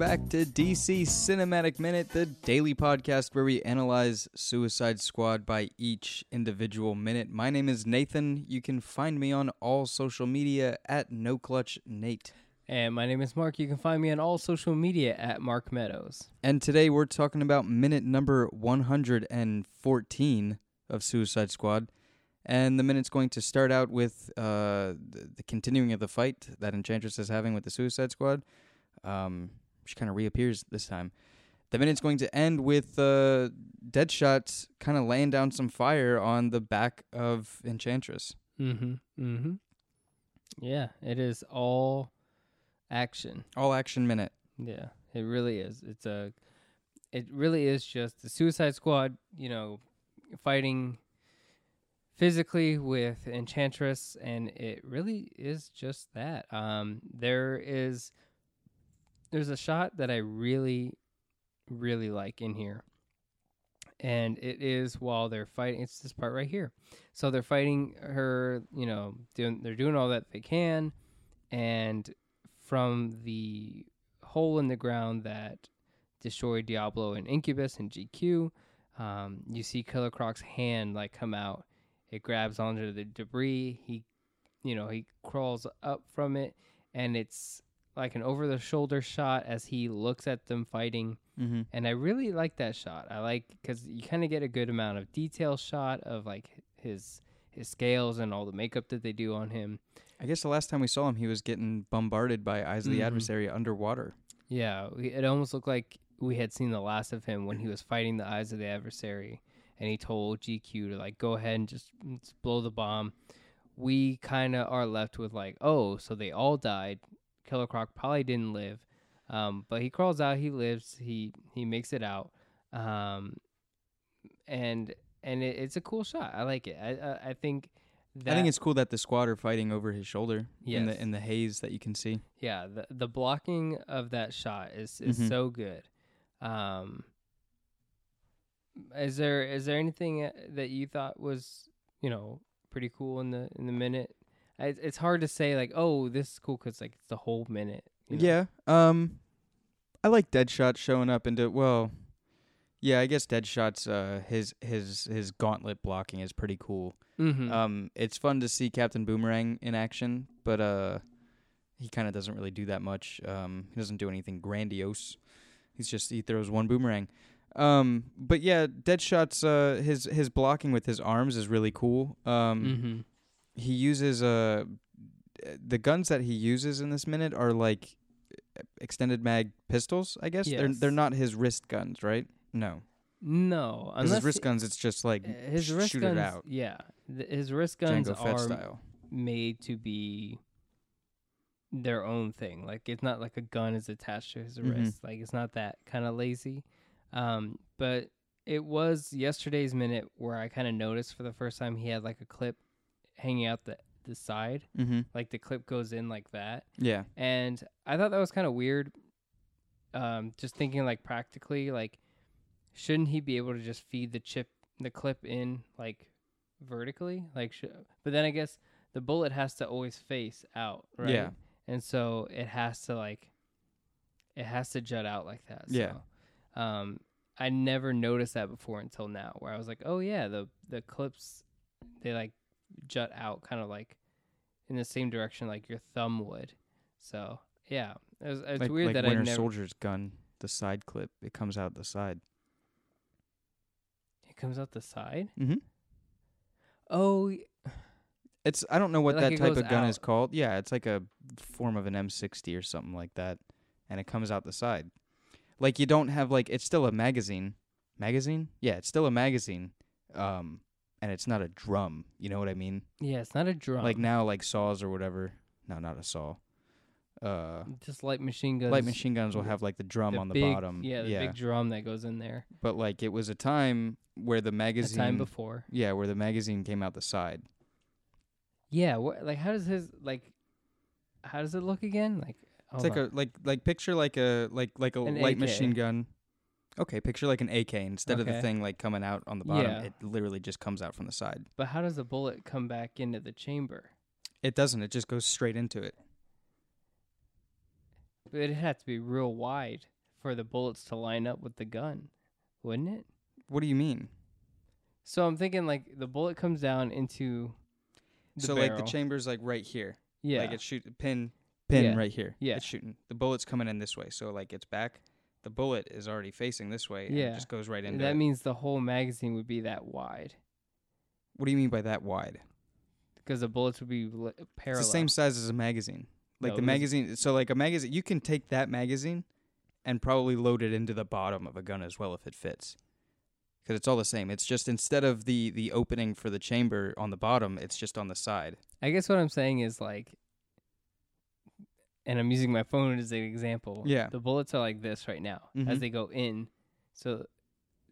back to DC Cinematic Minute, the daily podcast where we analyze Suicide Squad by each individual minute. My name is Nathan. You can find me on all social media at NoClutchNate. And my name is Mark. You can find me on all social media at Mark Meadows. And today we're talking about minute number 114 of Suicide Squad. And the minute's going to start out with uh, the, the continuing of the fight that Enchantress is having with the Suicide Squad. Um, she kind of reappears this time. The minute's going to end with uh, Deadshot kind of laying down some fire on the back of Enchantress. Mm-hmm. Mm-hmm. Yeah, it is all action. All action minute. Yeah, it really is. It's a, it really is just the Suicide Squad. You know, fighting physically with Enchantress, and it really is just that. Um, there is, there's a shot that I really, really like in here, and it is while they're fighting. It's this part right here. So they're fighting her. You know, doing they're doing all that they can, and from the hole in the ground that destroyed Diablo and Incubus and GQ, um, you see Killer Croc's hand like come out. It grabs onto the debris. He, you know, he crawls up from it, and it's like an over the shoulder shot as he looks at them fighting. Mm-hmm. And I really like that shot. I like because you kind of get a good amount of detail shot of like his his scales and all the makeup that they do on him. I guess the last time we saw him, he was getting bombarded by Eyes of the Mhm. Adversary underwater. Yeah, it almost looked like we had seen the last of him when he was fighting the eyes of the adversary, and he told GQ to like go ahead and just, just blow the bomb. We kind of are left with like, oh, so they all died. Killer Croc probably didn't live, um, but he crawls out. He lives. He he makes it out, um, and and it, it's a cool shot. I like it. I I, I think. That, I think it's cool that the squad are fighting over his shoulder in the in the haze that you can see. Yeah, the the blocking of that shot is is Mhm. so good. Um, is there is there anything uh, that you thought was you know pretty cool in the in the minute? It's hard to say like oh this is cool because like it's the whole minute. you know? Yeah. Um, I like Deadshot showing up into well, yeah. I guess Deadshot's uh his his his gauntlet blocking is pretty cool. Mhm. Um, it's fun to see Captain Boomerang in action, but uh, he kind of doesn't really do that much. Um, he doesn't do anything grandiose. He's just he throws one boomerang. Um, but yeah, Deadshot's uh his his blocking with his arms is really cool. Um, Mhm. He uses uh the guns that he uses in this minute are like extended mag pistols. I guess they're they're not his wrist guns, right? No, No, because unless his wrist he- guns, it's just like uh, his sh- wrist shoot guns. it out, Yeah, th- his wrist guns Django are style. made to be their own thing. Like it's not like a gun is attached to his Mhm. wrist. Like it's not that kind of lazy. Um, but it was yesterday's minute where I kind of noticed for the first time he had like a clip hanging out the the side. Mm-hmm. Like the clip goes in like that. Yeah. And I thought that was kind of weird. Um, just thinking like practically, like shouldn't he be able to just feed the chip, the clip in like vertically? Like, sh- but then I guess the bullet has to always face out, right? Yeah. And so it has to like, it has to jut out like that. Yeah. Um, I never noticed that before until now, where I was like, oh yeah, the the clips, they like jut out, kind of like in the same direction like your thumb would. So yeah, it was, it's like, weird like that Winter I never. Soldier's gun, the side clip, it comes out the side. It comes out the side. Mm-hmm. Oh, It's I don't know what Like that type of gun is called. Yeah, it's like a form of an M60 or something like that, and it comes out the side. Like you don't have like it's still a magazine. Magazine? Yeah, it's still a magazine. Um, and it's not a drum. You know what I mean? yeah, it's not a drum. Like now, like saws or whatever. No, not a saw. Uh, just light machine guns. light machine guns will have like the drum the on the big- bottom. Yeah, the yeah. big drum that goes in there. but like it was a time where the magazine. A time before. Yeah, where the magazine came out the side. Yeah, what like how does his like how does it look again? Like It's like a like like picture like a like like a An light AK. machine gun. Okay, picture like an AK instead of the Okay. thing like coming out on the bottom. Yeah. It literally just comes out from the side. but how does the bullet come back into the chamber? It doesn't. It just goes straight into it. But it'd have to be real wide for the bullets to line up with the gun, wouldn't it? What do you mean? So I'm thinking like the bullet comes down into the so like the chamber's like right here. yeah, Like it's shoot pin pin Yeah. right here. Yeah. It's shooting. The bullet's coming in this way. So like it's back. The bullet is already facing this way. And Yeah. It just goes right into that it. means the whole magazine would be that wide What do you mean by that wide? because the bullets would be li- parallel. It's the same size as a magazine. Like No, the magazine. So like a magazine, you can take that magazine and probably load it into the bottom of a gun as well if it fits. Because it's all the same. It's just instead of the the opening for the chamber on the bottom, it's just on the side. I guess what I'm saying is like, and I'm using my phone as an example. Yeah. The bullets are like this right now as Mhm. they go in. So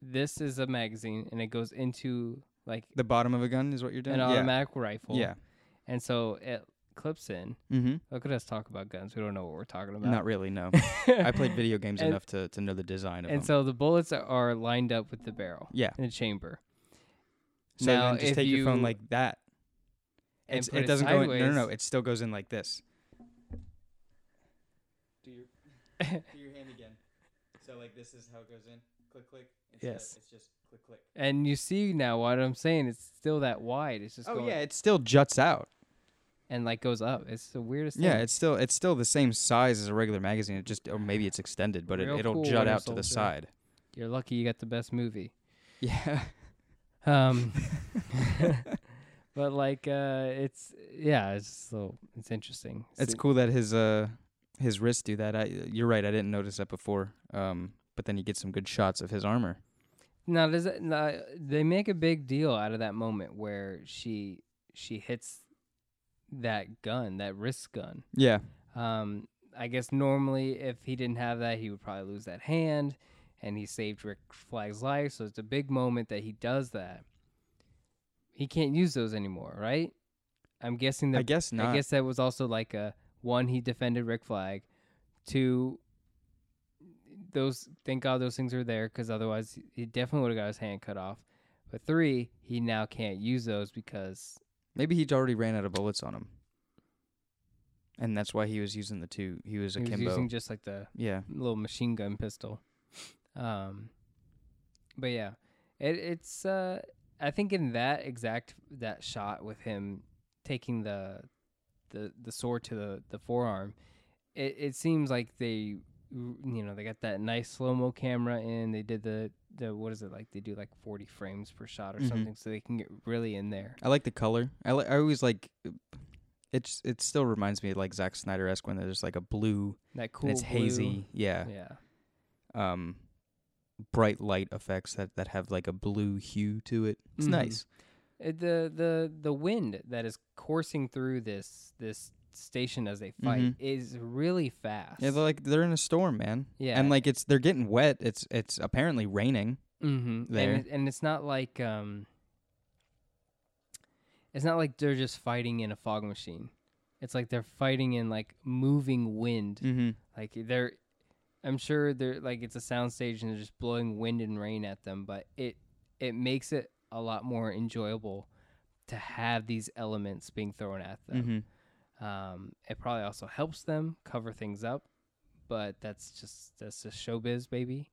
this is a magazine and it goes into like The bottom of a gun is what you're doing. an yeah. automatic rifle. Yeah. And so it clips in. Mm-hmm. Look at us talk about guns. We don't know what we're talking about. Not really. No. I played video games And- enough to, to know the design of And them. so the bullets are- lined up with the barrel yeah. in a chamber. So now, then just take your phone like that. and it doesn't go in. No, no, no. It still goes in like this. Do your do your hand again. So like this is how it goes in. Click click. Instead, Yes. It's just click click. And you see now what I'm saying. It's still that wide. It's just Oh going yeah, it still juts out. and like goes up. It's the weirdest Yeah, thing. it's still it's still the same size as a regular magazine. It just or maybe it's extended, but it, Real it'll cool jut Winter out to the Soldier. side. You're lucky you got the best movie. Yeah. Um, but like, uh, it's yeah, it's so it's interesting. It's See- cool that his uh his wrists do that. I you're right. I didn't notice that before. Um, but then you get some good shots of his armor. Now, does it? Now, they make a big deal out of that moment where she she hits that gun, that wrist gun. Yeah. Um, I guess normally if he didn't have that, he would probably lose that hand, and he saved Rick Flag's life. So it's a big moment that he does that. He can't use those anymore, right? I'm guessing that. I guess not. I guess that was also like a one. He defended Rick Flag. Two. Those thank God those things are there because otherwise he definitely would have got his hand cut off. But three, he now can't use those because Maybe he'd already ran out of bullets on him. And that's why he was using the two. He was he was akimbo. using just like the yeah. little machine gun pistol. Um, but yeah, it, it's. Uh, I think in that exact that shot with him taking the the the sword to the the forearm, it it seems like they you know they got that nice slow mo camera in. They did the the what is it like? They do like forty frames per shot or Mhm. something, so they can get really in there. I like the color. I li- I always like. It's it still reminds me of like Zack Snyder esque when there's like a blue That cool. it's blue- hazy. Yeah. Yeah. Um, bright light effects that that have like a blue hue to it. It's Mhm. nice. It, the the the wind that is coursing through this this station as they fight Mhm. is really fast. Yeah, they're like they're in a storm, man. Yeah. And like it's they're getting wet. It's it's apparently raining. mm-hmm. there. and, it, and it's not like um, it's not like they're just fighting in a fog machine. It's like they're fighting in like moving wind. Mm-hmm. Like they're, I'm sure they're like it's a soundstage and they're just blowing wind and rain at them, but it it makes it a lot more enjoyable to have these elements being thrown at them. Mm-hmm. Um, it probably also helps them cover things up, but that's just that's just showbiz, baby.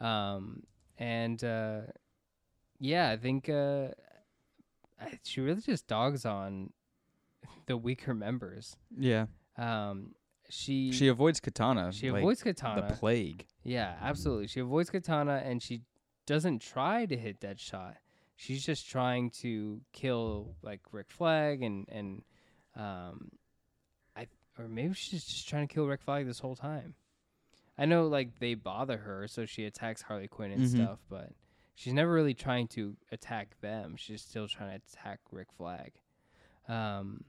Um, and uh, yeah, I think uh, I, she really just dogs on the weaker members. Yeah. Um, she She avoids katana. she like avoids katana. the plague. yeah, absolutely. She avoids katana, and she doesn't try to hit that shot. She's just trying to kill like Rick Flag and and um, I or maybe she's just trying to kill Rick Flag this whole time. I know like they bother her, so she attacks Harley Quinn and Mhm. stuff, but she's never really trying to attack them. She's still trying to attack Rick Flag. Um,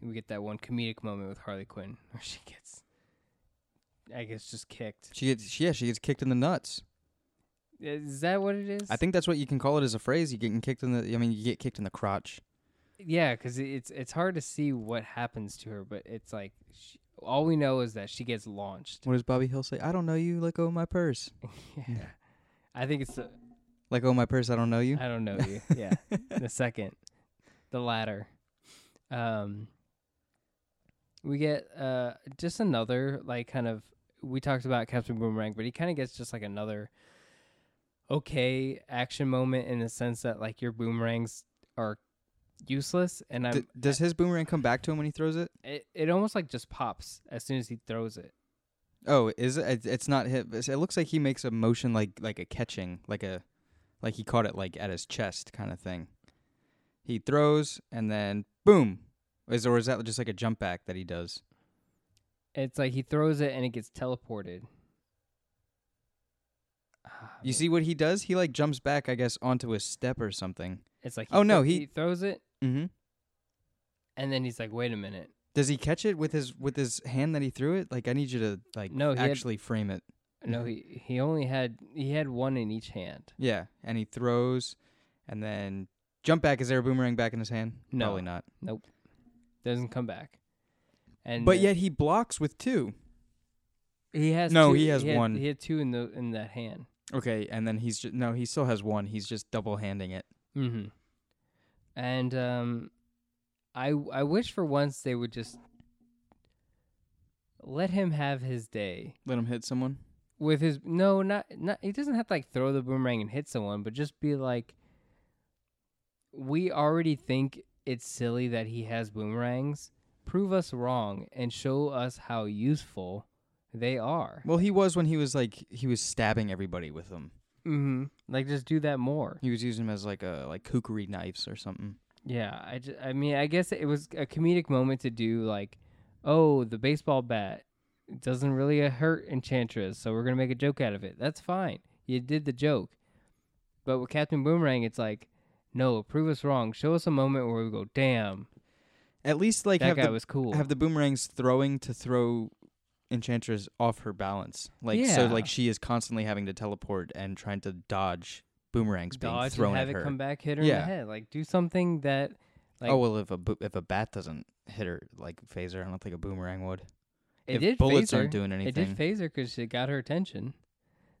we get that one comedic moment with Harley Quinn where she gets, I guess, just kicked. She gets yeah, she gets kicked in the nuts. Is that what it is? I think that's what you can call it as a phrase. You getting kicked in the I mean you get kicked in the crotch. Yeah, because it's it's hard to see what happens to her, but it's like she, all we know is that she gets launched. What does Bobby Hill say? I don't know you, let go of my purse. yeah, I think it's the, Let go of my purse, I don't know you. I don't know you. Yeah, the second, the latter. Um, we get uh just another like kind of we talked about Captain Boomerang, but he kind of gets just like another okay action moment in the sense that like your boomerangs are useless and I'm D- does his boomerang come back to him when he throws it? it, it almost like just pops as soon as he throws it. Oh, is it? It's- It's not hit. It looks like he makes a motion like like a catching, like a like he caught it like at his chest kind of thing. He throws and then boom. Is or is that just like a jump back that he does? It's like he throws it and it gets teleported. Ah, You see what he does? He like jumps back, I guess, onto a step or something. It's like Oh, no, thro- he- throws it Mm-hmm. and then he's like, "Wait a minute." Does he catch it with his with his hand that he threw it? Like I need you to like No, he had- actually frame it. No, he he only had he had one in each hand. Yeah, and he throws, and then jump back. Is there a boomerang back in his hand? No. Probably not. Nope. Doesn't come back. And But uh, yet he blocks with two. he has No, two- he has had, one. He had two in the in that hand. Okay, and then he's just no, he still has one. He's just double handing it. Mm-hmm. And um, I I wish for once they would just let him have his day Let him hit someone. with his no not not he doesn't have to like throw the boomerang and hit someone, but just be like we already think it's silly that he has boomerangs. Prove us wrong and show us how useful they are. Well, he was when he was like he was stabbing everybody with them. Mm-hmm. Like just do that more. He was using them as like a like kukri knives or something. Yeah, I, ju- I mean, I guess it was a comedic moment to do like, oh, the baseball bat doesn't really uh, hurt Enchantress, so we're gonna make a joke out of it. That's fine. You did the joke. But with Captain Boomerang, it's like, no, prove us wrong. Show us a moment where we go, damn, At least like that have guy the was cool. have the boomerangs throwing to throw Enchantress off her balance. Like so like she is constantly having to teleport and trying to dodge boomerangs being Dodge thrown and have at it come back, hit her in the head. Like do something that, like, oh well, if a bo- if a bat doesn't hit her like phaser, I don't think a boomerang would. it if did bullets phase her. aren't doing anything. It did phase her because it got her attention.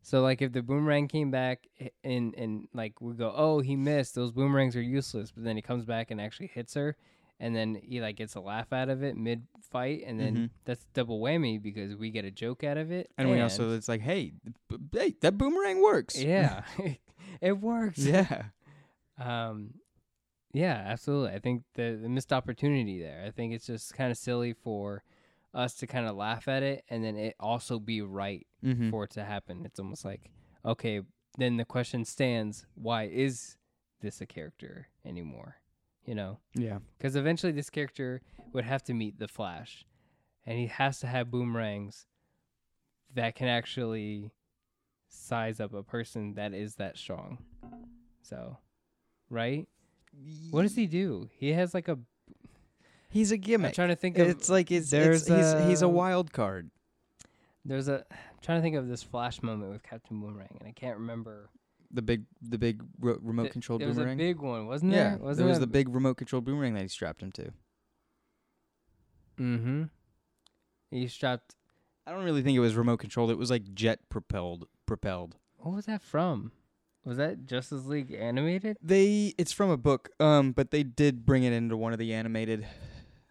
So like if the boomerang came back and and like we go, oh he missed. Those boomerangs are useless. But then he comes back and actually hits her, and then he like gets a laugh out of it mid fight, and then Mhm. that's double whammy because we get a joke out of it. and we also it's like, hey, b- hey, that boomerang works. yeah, it works. yeah. Um, yeah, absolutely. I think the, the missed opportunity there. I think it's just kind of silly for us to kind of laugh at it and then it also be right Mm-hmm. for it to happen. It's almost like, okay, then the question stands: Why is this a character anymore? You know, Yeah. because eventually this character would have to meet the Flash, and he has to have boomerangs that can actually size up a person that is that strong. So, right? What does he do? He has like a. He's a I'm gimmick. trying to think of. It's like it's, there's it's he's, he's a a- wild card. There's a. I'm trying to think of this Flash moment with Captain Boomerang, and I can't remember. The big the big ro- remote controlled there was boomerang. a big one, wasn't it? yeah? Wasn't there was the big remote controlled boomerang that he strapped him to. Mm-hmm. He strapped. I don't really think it was remote controlled. It was like jet propelled propelled. What was that from? Was that Justice League animated? They it's from a book, um, but they did bring it into one of the animated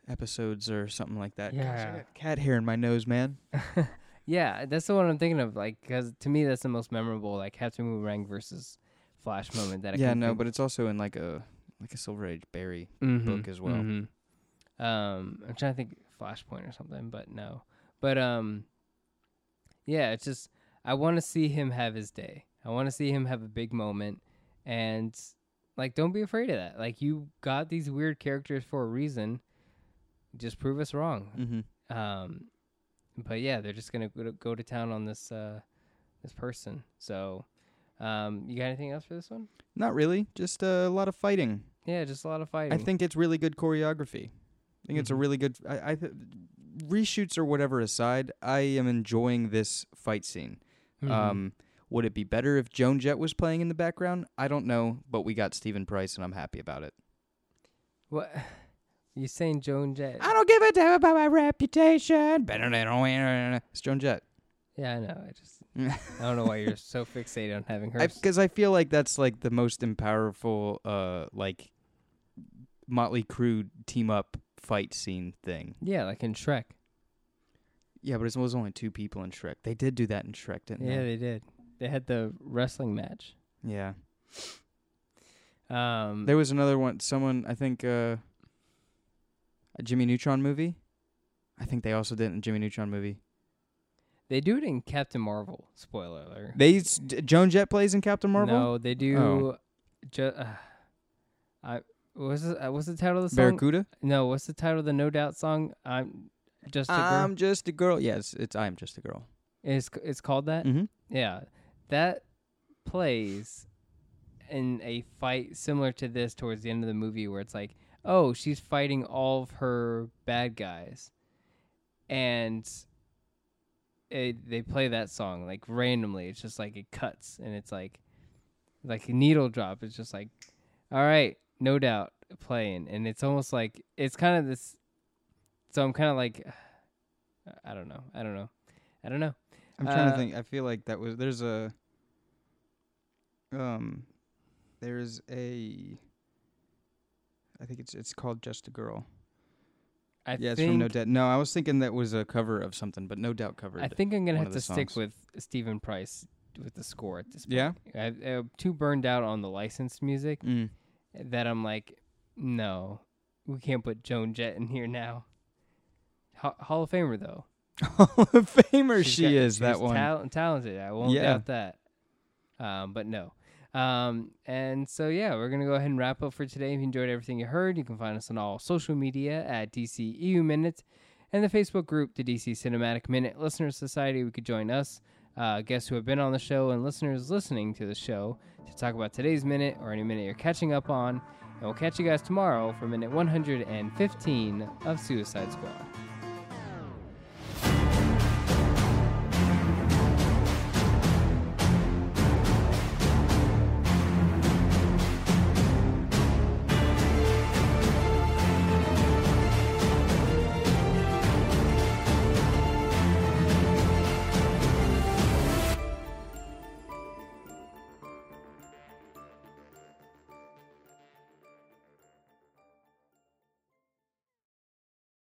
episodes or something like that. Gosh, I Yeah. got cat hair in my nose, man. yeah, that's the one I'm thinking of. Like, because to me, that's the most memorable. Like Captain Boomerang versus Flash moment. That I yeah, can no, think but it's also in like a like a Silver Age Barry. Mhm, book as well. mhm. Um, I'm trying to think Flashpoint or something, but no. But um, yeah, it's just I want to see him have his day. I want to see him have a big moment, and like, don't be afraid of that. Like, you got these weird characters for a reason. Just prove us wrong. Mm-hmm. Um, but yeah, they're just gonna go to, go to town on this uh this person. So, um, you got anything else for this one? Not really, just a lot of fighting. Yeah, just a lot of fighting. I think it's really good choreography. I think it's a Mhm. really good. I, I th- reshoots or whatever aside, I am enjoying this fight scene. Mhm. Um, would it be better if Joan Jett was playing in the background? I don't know, but we got Steven Price, and I'm happy about it. what you saying, Joan Jett? I don't give a damn about my reputation. Better It's Joan Jett. Yeah, I know. I just I don't know why you're so fixated on having her. Because I, feel like that's like the most powerful, uh, like Motley Crue team up fight scene thing. Yeah, like in Shrek. Yeah, but it was only two people in Shrek. They did do that in Shrek, didn't Yeah, they? Yeah, they did. They had the wrestling match. Yeah. Um, There was another one. Someone, I think, uh, a Jimmy Neutron movie. I think they also did it in Jimmy Neutron movie. they do it in Captain Marvel. Spoiler alert. They s- D- Joan Jett plays in Captain Marvel. No, they do. Oh. Ju- uh, I what's the, uh, what's the title of the song? Barracuda. No, what's the title of the No Doubt song? I'm just a girl. I'm just a girl. Yes, it's I'm just a girl. It's it's called that. Mm-hmm. Yeah, that plays in a fight similar to this towards the end of the movie, where it's like, oh, she's fighting all of her bad guys, and it, they play that song like randomly. It's just like it cuts, and it's like like a needle drop. It's just like, all right, no doubt playing, and it's almost like it's kind of this. So I'm kind of like, I don't know, I don't know, I don't know. I'm trying Uh, to think. I feel like that was there's a um there's a I think it's it's called Just a Girl. I yeah, it's from No Doubt. No, I was thinking that was a cover of something, but No Doubt covered. I think I'm gonna have to stick songs. with Steven Price with the score at this point. Yeah? I, I'm too burned out on the licensed music Mm. that I'm like, no, we can't put Joan Jett in here now. Ho- Hall of Famer though. Hall of Famer She's she got- is that one. tal- talented. I won't Yeah. doubt that. Um, but no. Um, and so yeah, we're gonna go ahead and wrap up for today. If you enjoyed everything you heard, you can find us on all social media at DC EU Minute and the Facebook group, the DC Cinematic Minute Listeners Society. We could join us, uh, guests who have been on the show, and listeners listening to the show to talk about today's minute or any minute you're catching up on. And we'll catch you guys tomorrow for minute 115 of Suicide Squad.